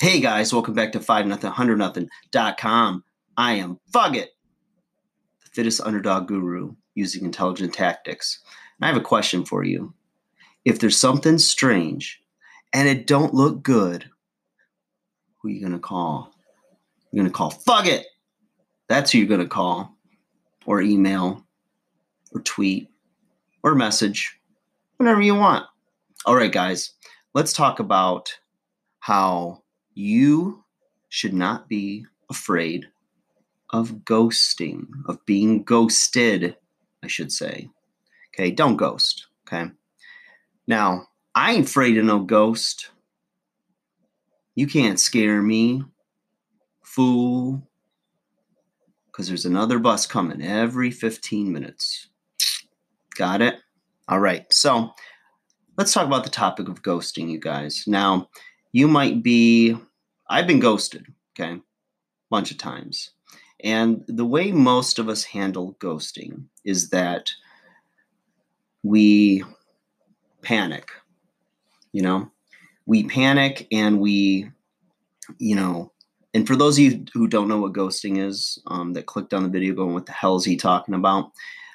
Hey guys, welcome back to 5 nothing 100 nothing.com. I am Fugget, the fittest underdog guru using intelligent tactics. And I have a question for you. If there's something strange and it don't look good, who are you going to call? You're going to call Fugget. That's who you're going to call. Or email, or tweet, or message, whatever you want. All right, guys, let's talk about how you should not be afraid of ghosting, of being ghosted, I should say. Okay, don't ghost. Okay. Now, I ain't afraid of no ghost. You can't scare me, fool, because there's another bus coming every 15 minutes. Got it? All right. So let's talk about the topic of ghosting, you guys. Now, you might be, I've been ghosted, okay, a bunch of times. And the way most of us handle ghosting is that we panic, you know, we panic and we, you know, and for those of you who don't know what ghosting is, um, that clicked on the video going, what the hell is he talking about?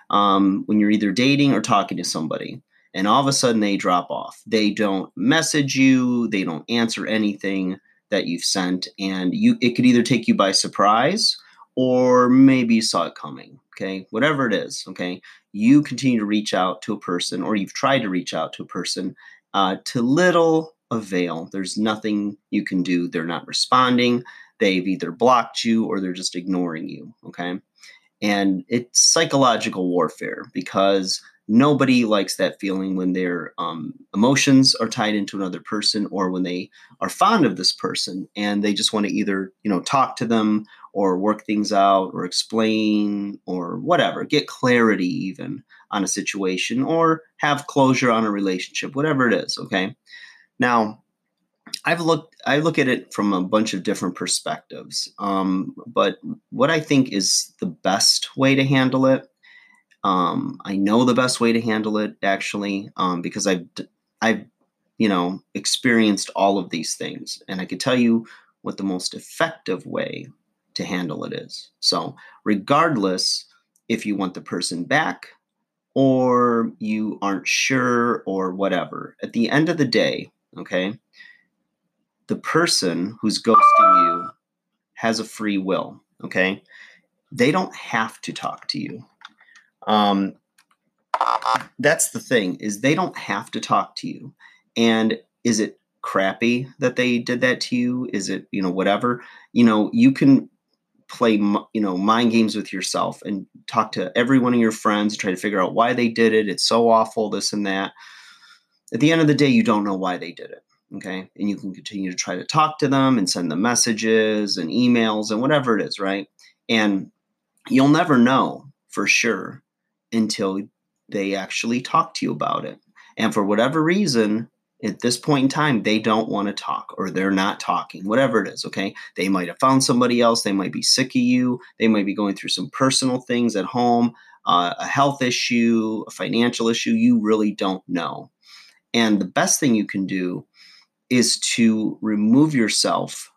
Um, when you're either dating or talking to somebody, and all of a sudden they drop off. They don't message you, they don't answer anything that you've sent, and you it could either take you by surprise or maybe you saw it coming. Okay, whatever it is, okay, you continue to reach out to a person, or you've tried to reach out to a person uh, to little avail. There's nothing you can do. They're not responding. They've either blocked you or they're just ignoring you. Okay. And it's psychological warfare because nobody likes that feeling when their um, emotions are tied into another person or when they are fond of this person and they just want to either you know talk to them or work things out or explain or whatever get clarity even on a situation or have closure on a relationship whatever it is okay? Now I've looked I look at it from a bunch of different perspectives. Um, but what I think is the best way to handle it, um, I know the best way to handle it actually, um, because I've I've you know experienced all of these things, and I could tell you what the most effective way to handle it is. So regardless if you want the person back or you aren't sure or whatever, at the end of the day, okay the person who's ghosting you has a free will. Okay. They don't have to talk to you. Um, that's the thing is they don't have to talk to you. And is it crappy that they did that to you? Is it, you know, whatever, you know, you can play, you know, mind games with yourself and talk to every one of your friends, and try to figure out why they did it. It's so awful, this and that. At the end of the day, you don't know why they did it okay? And you can continue to try to talk to them and send them messages and emails and whatever it is right? And you'll never know for sure until they actually talk to you about it. And for whatever reason at this point in time they don't want to talk or they're not talking whatever it is okay? They might have found somebody else they might be sick of you they might be going through some personal things at home uh, a health issue a financial issue you really don't know. And the best thing you can do is to remove yourself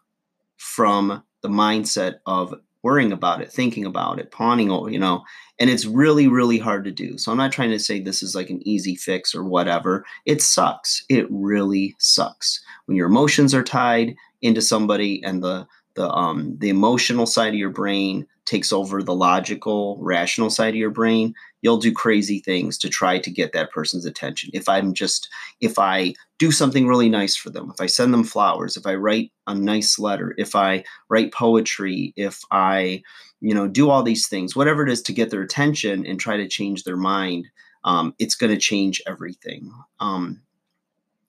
from the mindset of worrying about it, thinking about it, pawning over, you know, and it's really, really hard to do. So I'm not trying to say this is like an easy fix or whatever. It sucks. It really sucks when your emotions are tied into somebody and the the um the emotional side of your brain takes over the logical, rational side of your brain, you'll do crazy things to try to get that person's attention. If I'm just, if I do something really nice for them, if I send them flowers, if I write a nice letter, if I write poetry, if I, you know, do all these things, whatever it is to get their attention and try to change their mind, um, it's going to change everything. Um,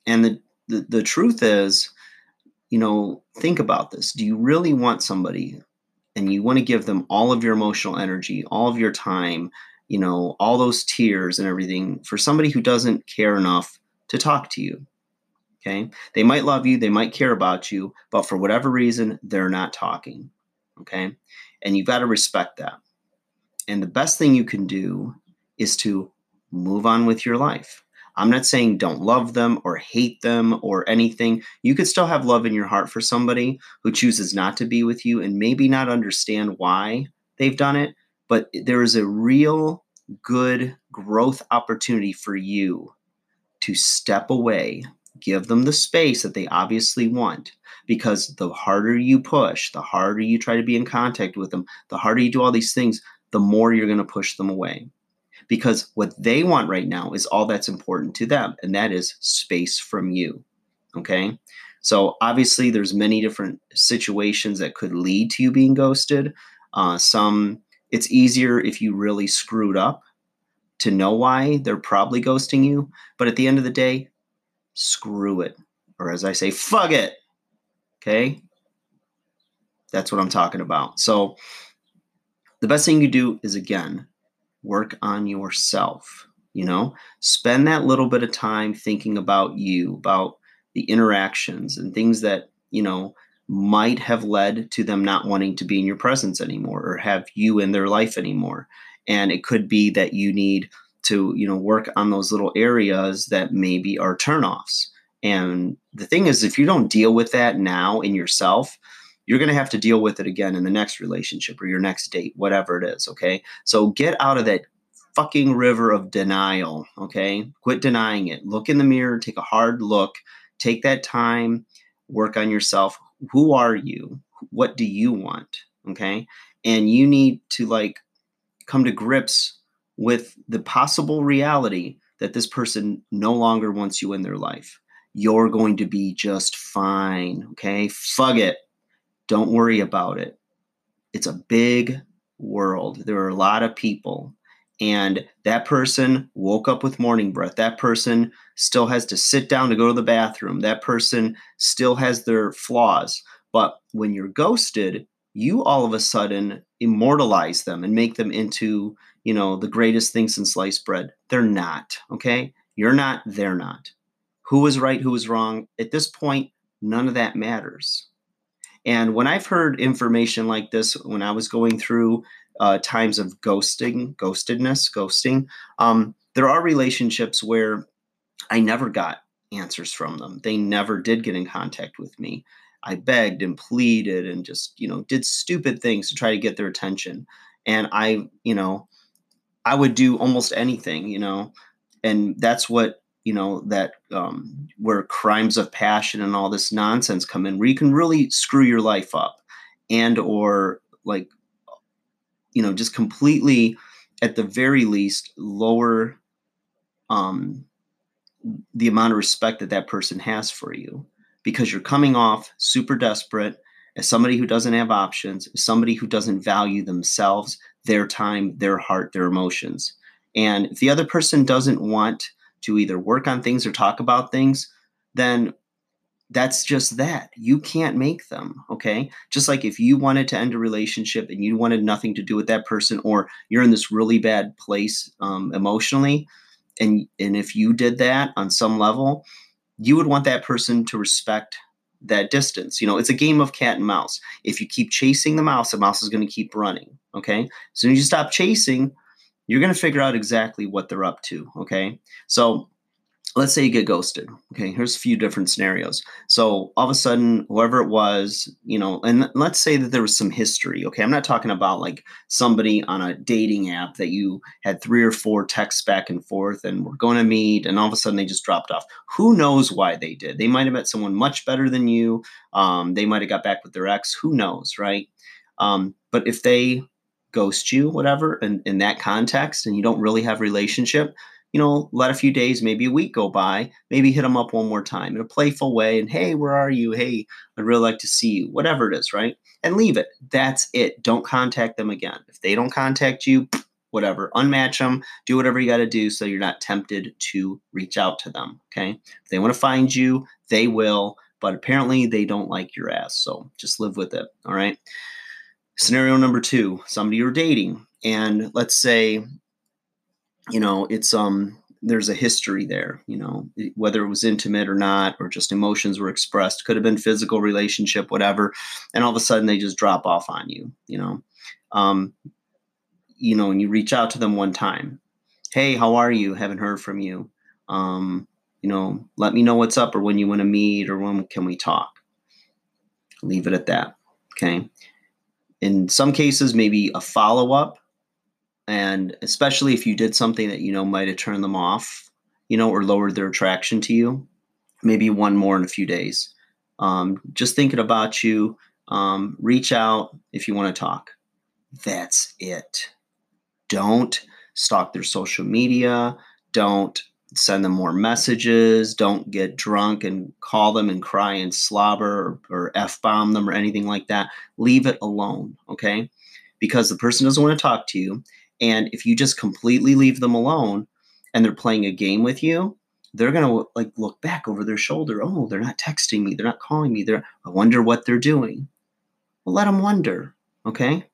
and the, the, the truth is, you know, think about this. Do you really want somebody and you want to give them all of your emotional energy, all of your time, you know, all those tears and everything for somebody who doesn't care enough to talk to you. Okay. They might love you, they might care about you, but for whatever reason, they're not talking. Okay. And you've got to respect that. And the best thing you can do is to move on with your life. I'm not saying don't love them or hate them or anything. You could still have love in your heart for somebody who chooses not to be with you and maybe not understand why they've done it, but there is a real good growth opportunity for you to step away, give them the space that they obviously want. Because the harder you push, the harder you try to be in contact with them, the harder you do all these things, the more you're going to push them away. Because what they want right now is all that's important to them, and that is space from you. Okay. So obviously, there's many different situations that could lead to you being ghosted. Uh, some it's easier if you really screwed up to know why they're probably ghosting you. But at the end of the day, screw it. Or as I say, fuck it. Okay? That's what I'm talking about. So the best thing you do is again, work on yourself. You know, spend that little bit of time thinking about you, about the interactions and things that, you know, might have led to them not wanting to be in your presence anymore or have you in their life anymore. And it could be that you need to you know work on those little areas that maybe are turnoffs. And the thing is if you don't deal with that now in yourself you're going to have to deal with it again in the next relationship or your next date whatever it is okay? So get out of that fucking river of denial okay? Quit denying it. Look in the mirror take a hard look take that time work on yourself who are you? What do you want? Okay. And you need to like come to grips with the possible reality that this person no longer wants you in their life. You're going to be just fine. Okay. Fuck it. Don't worry about it. It's a big world. There are a lot of people and that person woke up with morning breath. That person still has to sit down to go to the bathroom. That person still has their flaws. But when you're ghosted, you all of a sudden immortalize them and make them into, you know, the greatest thing since sliced bread. They're not, okay? You're not, they're not. Who was right, who was wrong? At this point, none of that matters. And when I've heard information like this, when I was going through uh, times of ghosting, ghostedness, ghosting. Um, there are relationships where I never got answers from them. They never did get in contact with me. I begged and pleaded and just, you know, did stupid things to try to get their attention. And I, you know, I would do almost anything, you know, and that's what, you know, that um, where crimes of passion and all this nonsense come in, where you can really screw your life up and or like you know just completely at the very least lower um, the amount of respect that that person has for you. Because you're coming off super desperate as somebody who doesn't have options somebody who doesn't value themselves their time their heart their emotions. And if the other person doesn't want to either work on things or talk about things then that's just that. You can't make them, okay? Just like if you wanted to end a relationship and you wanted nothing to do with that person, or you're in this really bad place um, emotionally, and and if you did that on some level, you would want that person to respect that distance. You know, it's a game of cat and mouse. If you keep chasing the mouse, the mouse is going to keep running, okay? As soon as you stop chasing, you're going to figure out exactly what they're up to, okay? So let's say you get ghosted. Okay, here's a few different scenarios. So all of a sudden, whoever it was, you know, and let's say that there was some history. Okay, I'm not talking about like somebody on a dating app that you had three or four texts back and forth and we're going to meet, and all of a sudden they just dropped off. Who knows why they did? They might have met someone much better than you. Um, they might have got back with their ex. Who knows, right? Um, but if they ghost you, whatever, in, in that context, and you don't really have relationship, you know, let a few days, maybe a week go by, maybe hit them up one more time in a playful way and, hey, where are you? Hey, I'd really like to see you, whatever it is, right? And leave it. That's it. Don't contact them again. If they don't contact you, whatever, unmatch them, do whatever you got to do so you're not tempted to reach out to them. Okay. If they want to find you, they will, but apparently they don't like your ass. So just live with it. All right. Scenario number two somebody you're dating. And let's say you know it's um there's a history there you know whether it was intimate or not or just emotions were expressed could have been physical relationship whatever and all of a sudden they just drop off on you you know um you know and you reach out to them one time hey how are you haven't heard from you Um, you know, let me know what's up or when you want to meet or when can we talk. Leave it at that. Okay. In some cases, maybe a follow up. And especially if you did something that you know might have turned them off, you know, or lowered their attraction to you, maybe one more in a few days. Um, just thinking about you, um, reach out if you want to talk. That's it. Don't stalk their social media. Don't send them more messages. Don't get drunk and call them and cry and slobber or, or F bomb them or anything like that. Leave it alone, okay? Because the person doesn't want to talk to you. And if you just completely leave them alone and they're playing a game with you, they're gonna like look back over their shoulder. Oh, they're not texting me. They're not calling me. They're I wonder what they're doing. Well, let them wonder, okay?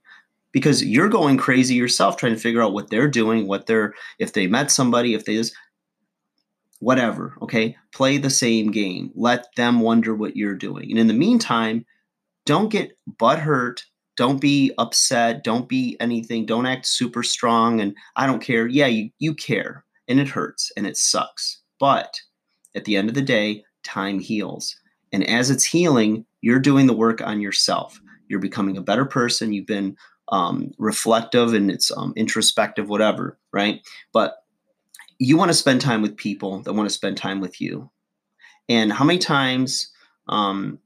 Because you're going crazy yourself trying to figure out what they're doing, what they're if they met somebody, if they just whatever, okay? Play the same game. Let them wonder what you're doing. And in the meantime, don't get butthurt. Don't be upset. Don't be anything. Don't act super strong and I don't care. Yeah, you, you care and it hurts and it sucks. But at the end of the day, time heals. And as it's healing, you're doing the work on yourself. You're becoming a better person. You've been um, reflective and it's um, introspective, whatever, right? But you want to spend time with people that want to spend time with you. And how many times, um,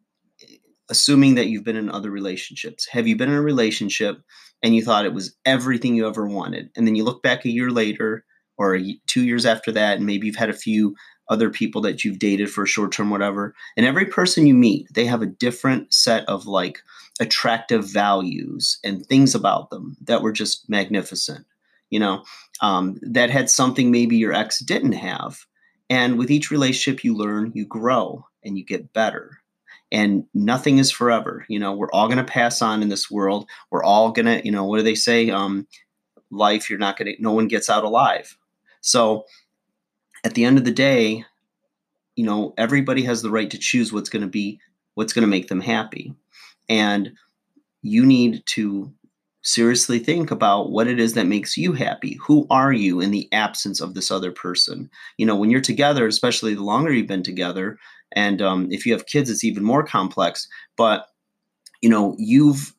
assuming that you've been in other relationships, have you been in a relationship and you thought it was everything you ever wanted? And then you look back a year later or two years after that, and maybe you've had a few other people that you've dated for a short term, whatever. And every person you meet, they have a different set of like attractive values and things about them that were just magnificent you know, um, that had something maybe your ex didn't have. And with each relationship, you learn, you grow, and you get better. And nothing is forever. You know, we're all going to pass on in this world. We're all going to, you know, what do they say? Um, life, you're not going to, no one gets out alive. So at the end of the day, you know, everybody has the right to choose what's going to be, what's going to make them happy. And you need to seriously think about what it is that makes you happy. Who are you in the absence of this other person? You know, when you're together, especially the longer you've been together, and um, if you have kids, it's even more complex. But you know, you've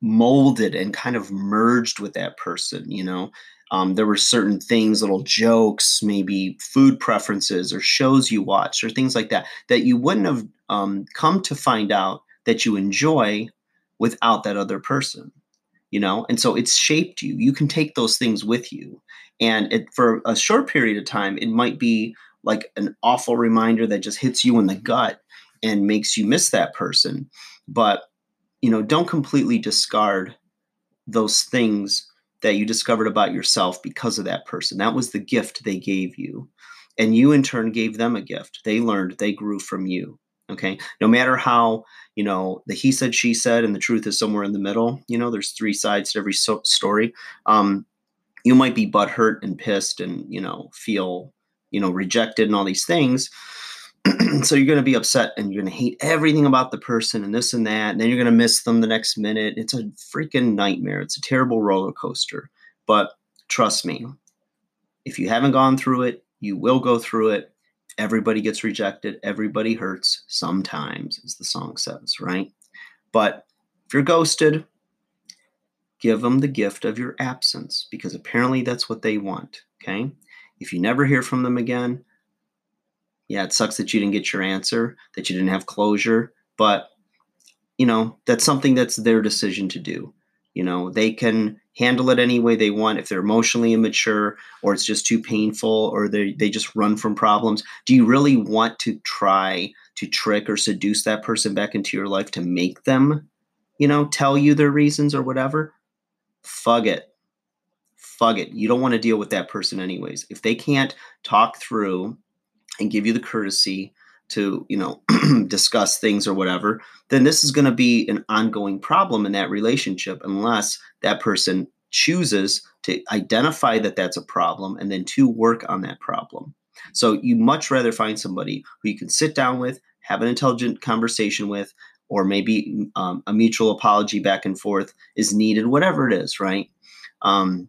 molded and kind of merged with that person. You know, um, there were certain things, little jokes, maybe food preferences or shows you watched or things like that that you wouldn't have um, come to find out that you enjoy without that other person you know and so it's shaped you you can take those things with you and it, for a short period of time it might be like an awful reminder that just hits you in the gut and makes you miss that person. But you know don't completely discard those things that you discovered about yourself because of that person. That was the gift they gave you. And you in turn gave them a gift. They learned they grew from you okay? No matter how you know the he said she said and the truth is somewhere in the middle you know there's three sides to every so- story um you might be butthurt and pissed and you know feel you know rejected and all these things so you're going to be upset and you're going to hate everything about the person and this and that and then you're going to miss them the next minute it's a freaking nightmare it's a terrible roller coaster but trust me if you haven't gone through it you will go through it Everybody gets rejected. Everybody hurts sometimes, as the song says, right? But if you're ghosted, give them the gift of your absence because apparently that's what they want. Okay. If you never hear from them again, yeah, it sucks that you didn't get your answer, that you didn't have closure, but you know, that's something that's their decision to do. You know, they can handle it any way they want if they're emotionally immature or it's just too painful or they, they just run from problems. Do you really want to try to trick or seduce that person back into your life to make them, you know, tell you their reasons or whatever? Fug it. Fug it. You don't want to deal with that person anyways. If they can't talk through and give you the courtesy to you know discuss things or whatever then this is going to be an ongoing problem in that relationship unless that person chooses to identify that that's a problem and then to work on that problem so you much rather find somebody who you can sit down with have an intelligent conversation with or maybe um, a mutual apology back and forth is needed whatever it is right um,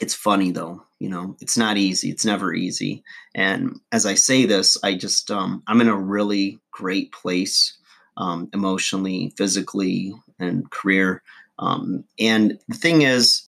it's funny though you know? It's not easy. It's never easy. And as i say this i just um, i'm in a really great place um, emotionally physically and career. Um, and the thing is